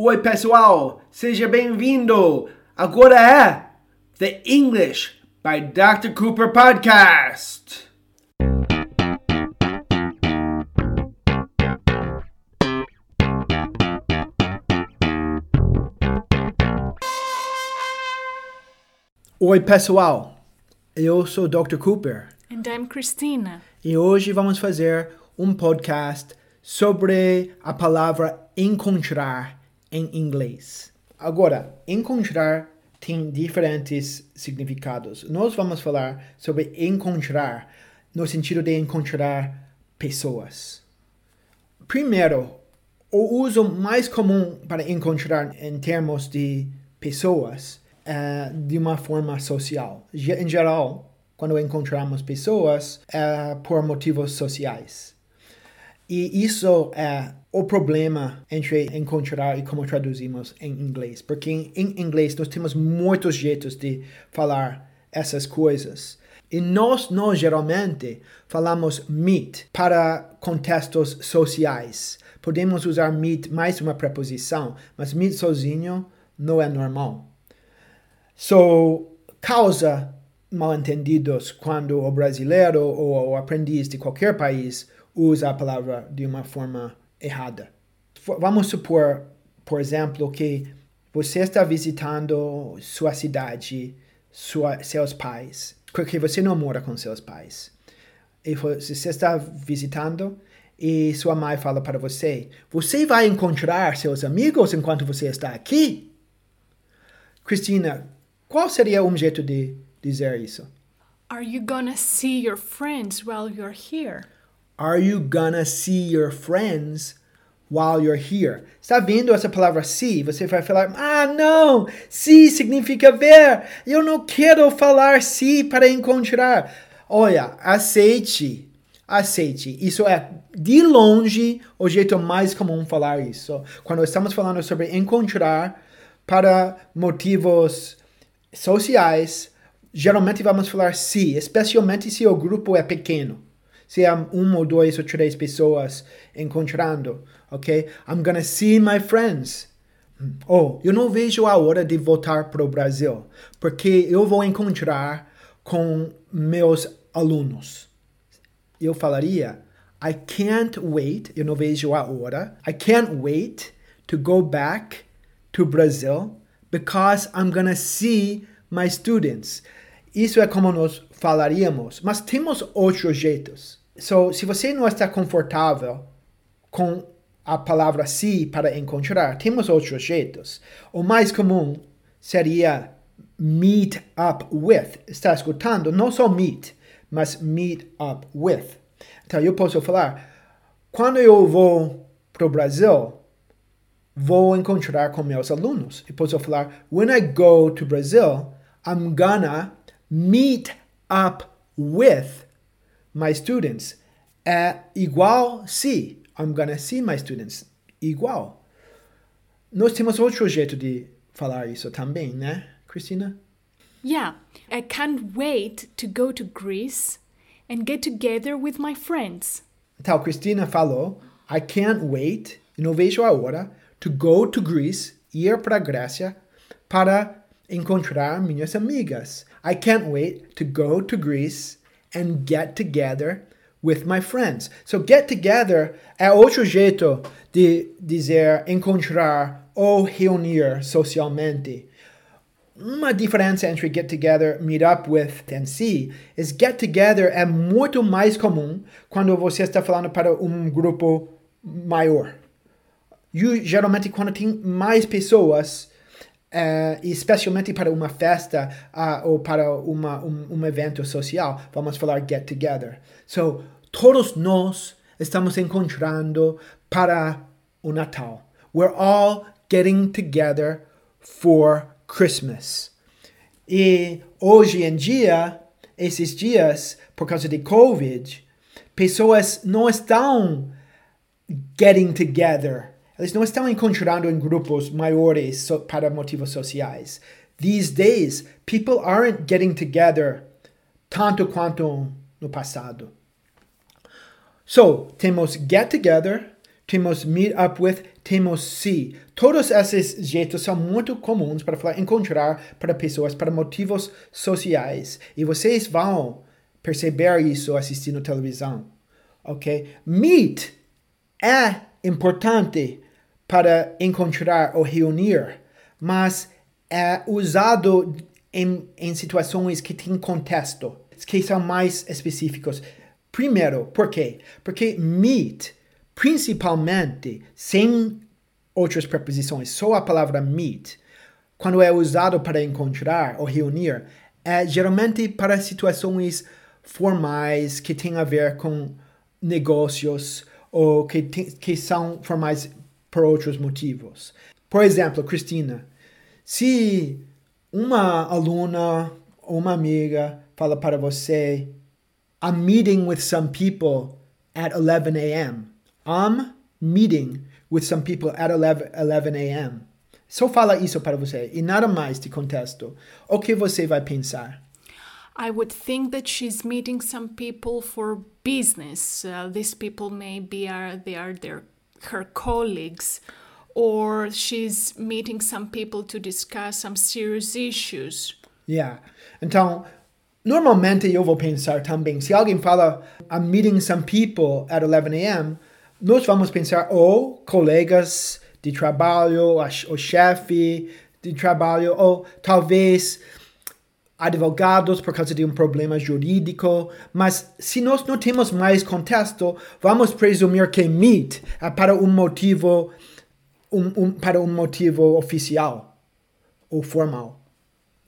Oi, pessoal, seja bem-vindo. Agora é The English by Dr. Cooper Podcast. Oi, pessoal. Eu sou Dr. Cooper And I'm Christina. e hoje vamos fazer um podcast sobre a palavra encontrar em inglês. Agora, encontrar tem diferentes significados. Nós vamos falar sobre encontrar no sentido de encontrar pessoas. Primeiro, o uso mais comum para encontrar em termos de pessoas é de uma forma social. Em geral, quando encontramos pessoas, é por motivos sociais. E isso é o problema entre encontrar e como traduzimos em inglês. Porque em, inglês nós temos muitos jeitos de falar essas coisas. E nós, nós geralmente falamos meet para contextos sociais. Podemos usar meet mais uma preposição, mas meet sozinho não é normal. So, causa mal-entendidos quando o brasileiro ou o aprendiz de qualquer país usa a palavra de uma forma errada. Vamos supor, por exemplo, que você está visitando sua cidade, sua, seus pais, porque você não mora com seus pais. E vo- você está visitando e sua mãe fala para você: Você vai encontrar seus amigos enquanto você está aqui? Cristina, qual seria um jeito de dizer isso? Are you gonna see your friends while you're here? Are you gonna see your friends while you're here? Está vendo essa palavra see? Você vai falar, ah, não! See significa ver. Eu não quero falar see para encontrar. Olha, aceite. Aceite. Isso é de longe o jeito mais comum falar isso. Quando estamos falando sobre encontrar para motivos sociais, geralmente vamos falar se, especialmente se o grupo é pequeno. Se há uma ou duas ou três pessoas encontrando, ok? I'm gonna see my friends. Oh, eu não vejo a hora de voltar para o Brasil, porque eu vou encontrar com meus alunos. Eu falaria, I can't wait, eu não vejo a hora, I can't wait to go back to Brazil because I'm gonna see my students. Isso é como nós falaríamos, mas temos outros jeitos. So, se você não está confortável com a palavra se para encontrar, temos outros jeitos. O mais comum seria meet up with. Está escutando? Não só meet, mas meet up with. Então, eu posso falar, quando eu vou para o Brasil, vou encontrar com meus alunos. E posso falar, when I go to Brazil, I'm gonna meet up with my students. É igual se. I'm gonna see my students. Igual. Nós temos outro jeito de falar isso também, né, Cristina? Yeah, I can't wait to go to Greece and get together with my friends. Então, Cristina falou, I can't wait, não vejo a hora, to go to Greece, ir para a Grécia, para encontrar minhas amigas. I can't wait to go to Greece and get together with my friends. So, get together é outro jeito de dizer encontrar ou reunir socialmente. Uma diferença entre get together, meet up with and see is get together é muito mais comum quando você está falando para um grupo maior. You, geralmente quando tem mais pessoas, eh, especialmente para uma festa ah, ou para uma, um, um evento social, vamos falar get together. So, todos nós estamos encontrando para o Natal. We're all getting together for Christmas. E hoje em dia, esses dias, por causa de Covid, pessoas não estão getting together. Eles não estão encontrando em grupos maiores so- para motivos sociais. These days, people aren't getting together tanto quanto no passado. So, temos get together, temos meet up with, temos se. Todos esses jeitos são muito comuns para falar encontrar para pessoas para motivos sociais. E vocês vão perceber isso assistindo televisão. Ok? Meet é importante para encontrar ou reunir, mas é usado em, em situações que têm contexto, que são mais específicos. Primeiro, por quê? Porque meet, principalmente, sem outras preposições, só a palavra meet, quando é usado para encontrar ou reunir, é geralmente para situações formais que têm a ver com negócios ou que, que são formais por outros motivos. Por exemplo, Cristina, se uma aluna ou uma amiga fala para você, I'm meeting with some people at 11 a.m. I'm meeting with some people at 11, 11 a.m. Só fala isso para você e nada mais de contexto. O que você vai pensar? I would think that she's meeting some people for business. Uh, these people maybe are they are their her colleagues, or she's meeting some people to discuss some serious issues. Yeah. Então, normalmente eu vou pensar também, se alguém fala I'm meeting some people at 11 a.m., nós vamos pensar ou colegas de trabalho, o chefe de trabalho, ou talvez advogados por causa de um problema jurídico, mas se nós não temos mais contexto, vamos presumir que meet é para um motivo um, um, para um motivo oficial ou formal.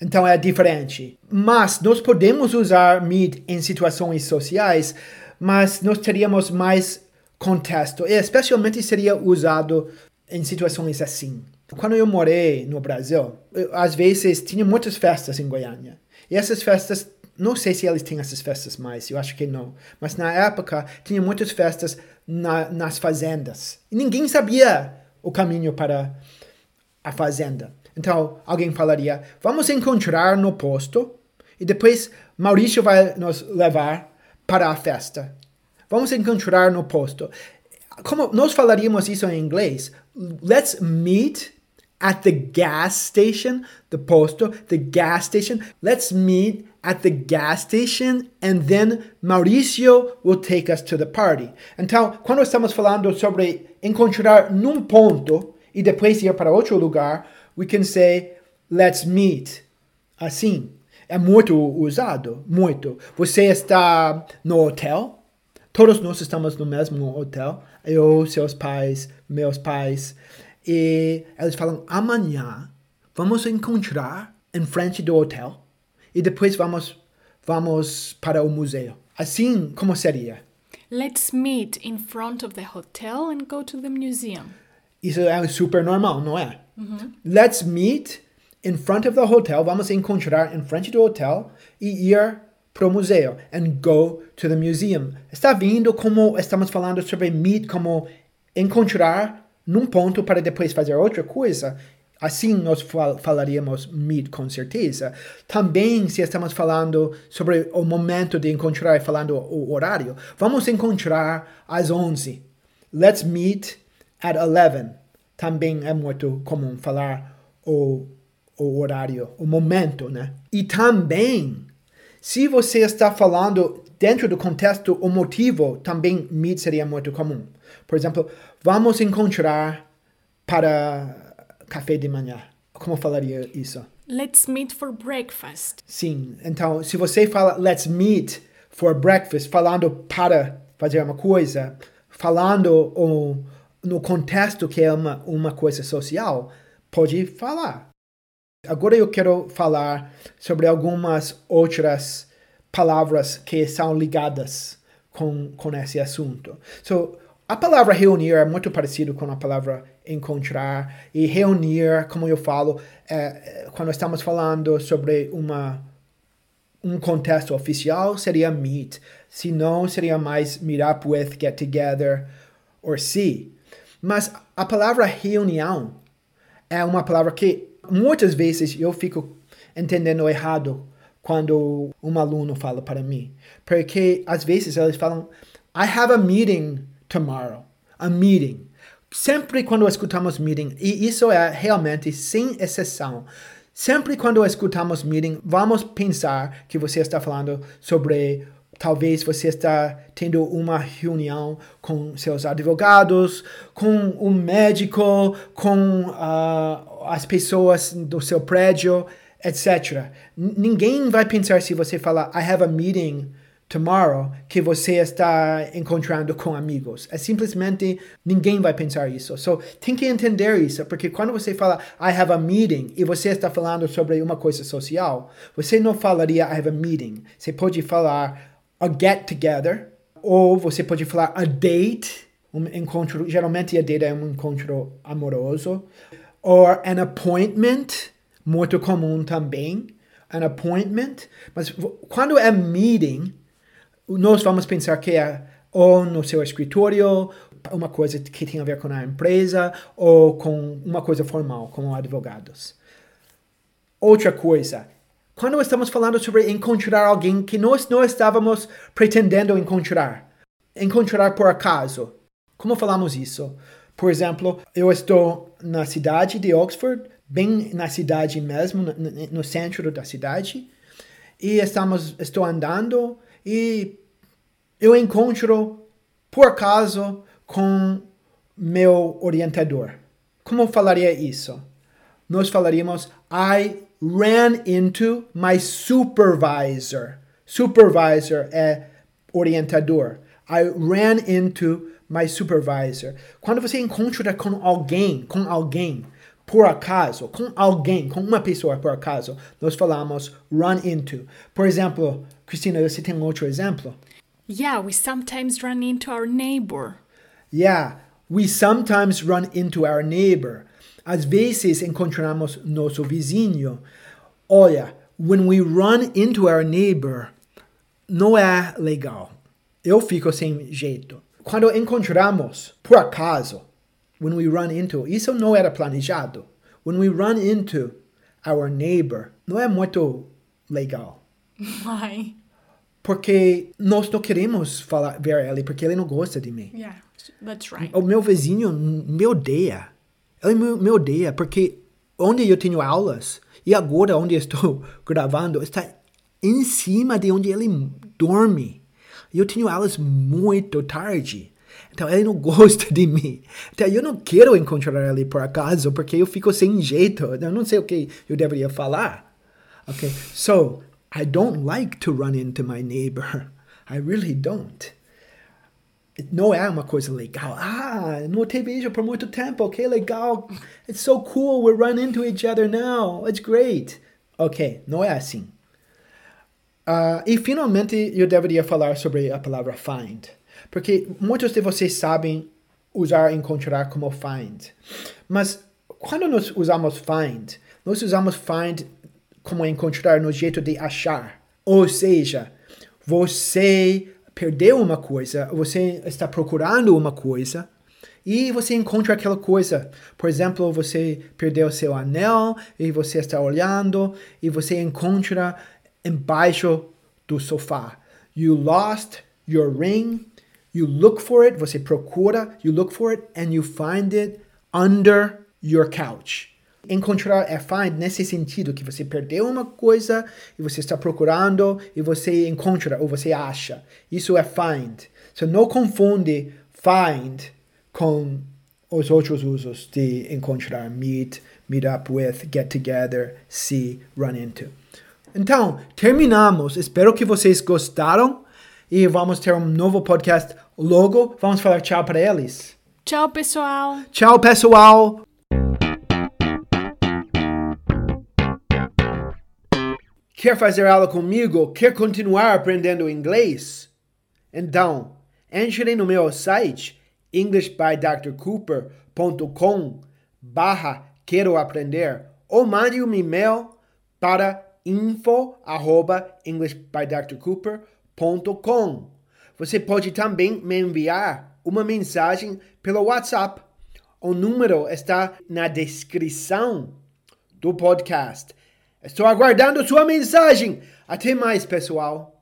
Então é diferente. Mas nós podemos usar meet em situações sociais, mas nós teríamos mais contexto, e especialmente seria usado em situações assim. Quando eu morei no Brasil, eu, às vezes tinha muitas festas em Goiânia. E essas festas, não sei se eles têm essas festas mais, eu acho que não. Mas na época tinha muitas festas na, nas fazendas. E ninguém sabia o caminho para a fazenda. Então alguém falaria: vamos encontrar no posto e depois Maurício vai nos levar para a festa. Vamos encontrar no posto. Como nós falaríamos isso em inglês? Let's meet at the gas station, the posto, the gas station. Let's meet at the gas station and then Mauricio will take us to the party. Então, quando estamos falando sobre encontrar num ponto e depois ir para outro lugar, we can say let's meet. Assim, é muito usado, muito. Você está no hotel, todos nós estamos no mesmo hotel, eu, seus pais, meus pais, e eles falam: amanhã vamos encontrar em frente do hotel e depois vamos vamos para o museu. Assim como seria? Let's meet in front of the hotel and go to the museum. Isso é super normal, não é? Uhum. Let's meet in front of the hotel. Vamos encontrar em frente do hotel e ir para o museu and go to the museum. Está vindo como estamos falando sobre meet como encontrar num ponto para depois fazer outra coisa, assim nós fal falaríamos meet com certeza. Também, se estamos falando sobre o momento de encontrar, falando o horário, vamos encontrar às 11. Let's meet at 11. Também é muito comum falar o, o horário, o momento, né? E também, se você está falando dentro do contexto, o motivo, também meet seria muito comum. Por exemplo, vamos encontrar para café de manhã. Como falaria isso? Let's meet for breakfast. Sim, então se você fala let's meet for breakfast, falando para fazer uma coisa, falando um, no contexto que é uma, uma coisa social, pode falar. Agora eu quero falar sobre algumas outras palavras que são ligadas com, com esse assunto. So, a palavra reunir é muito parecido com a palavra encontrar. E reunir, como eu falo, é, quando estamos falando sobre uma, um contexto oficial, seria meet. Se não, seria mais meet up with, get together, or see. Mas a palavra reunião é uma palavra que muitas vezes eu fico entendendo errado quando um aluno fala para mim. Porque às vezes eles falam, I have a meeting tomorrow. A meeting. sempre quando escutamos meeting, e isso é realmente sem exceção, sempre quando escutamos meeting, vamos pensar que você está falando sobre talvez você está tendo uma reunião com seus advogados, com um médico, com uh, as pessoas do seu prédio, etc. N ninguém vai pensar se você falar I have a meeting tomorrow que você está encontrando com amigos. É simplesmente ninguém vai pensar isso. So, tem que entender isso, porque quando você fala I have a meeting e você está falando sobre uma coisa social, você não falaria I have a meeting. Você pode falar a get together ou você pode falar a date, um encontro, geralmente a date é um encontro amoroso, ou an appointment, muito comum também, an appointment, mas quando é meeting, nós vamos pensar que é ou no seu escritório, uma coisa que tem a ver com a empresa, ou com uma coisa formal, como advogados. Outra coisa, quando estamos falando sobre encontrar alguém que nós não estávamos pretendendo encontrar, encontrar por acaso, como falamos isso? Por exemplo, eu estou na cidade de Oxford, bem na cidade mesmo, no centro da cidade, e estamos, estou andando e eu encontro, por acaso, com meu orientador. Como falaria isso? Nós falaríamos, I ran into my supervisor. Supervisor é orientador. I ran into my supervisor. Quando você encontra com alguém, com alguém, por acaso, com alguém, com uma pessoa por acaso, nós falamos run into. Por exemplo, Cristina, você tem outro exemplo? Yeah, we sometimes run into our neighbor. Yeah, we sometimes run into our neighbor. Às vezes encontramos nosso vizinho. Olha, when we run into our neighbor, não é legal. Eu fico sem jeito. Quando encontramos, por acaso, when we run into, isso não era planejado. When we run into our neighbor, não é muito legal. Why? Porque nós não queremos falar, ver ele, porque ele não gosta de mim. Yeah, that's right. O meu vizinho me odeia. Ele me, odeia porque onde eu tenho aulas e agora onde estou gravando está em cima de onde ele dorme. Eu tenho aulas muito tarde. Então ele não gosta de mim. Então eu não quero encontrar ele por acaso, porque eu fico sem jeito. Eu não sei o que eu deveria falar. Okay? So, I don't like to run into my neighbor. I really don't. Não é uma coisa legal. Ah, não te vejo por muito tempo. Que legal. It's so cool. We run into each other now. It's great. Ok, não é assim. Uh, e finalmente eu deveria falar sobre a palavra find, porque muitos de vocês sabem usar encontrar como find. Mas quando nós usamos find, nós usamos find como encontrar no jeito de achar. Ou seja, você perdeu uma coisa, você está procurando uma coisa e você encontra aquela coisa. Por exemplo, você perdeu seu anel e você está olhando e você encontra embaixo do sofá. You lost your ring. You look for it, você procura, you look for it and you find it under your couch. Encontrar é find nesse sentido que você perdeu uma coisa e você está procurando e você encontra ou você acha. Isso é find. So não confunde find com os outros usos de encontrar, meet, meet up with, get together, see, run into. Então, terminamos. Espero que vocês gostaram e vamos ter um novo podcast logo. Vamos falar tchau para eles. Tchau, pessoal. Tchau, pessoal. Quer fazer aula comigo? Quer continuar aprendendo inglês? Então, entre no meu site englishbydrcooper.com barra quero aprender ou mande um e-mail para info arroba englishbydrcooper.com Você pode também me enviar uma mensagem pelo WhatsApp. O número está na descrição do podcast. Estou aguardando sua mensagem. Até mais, pessoal.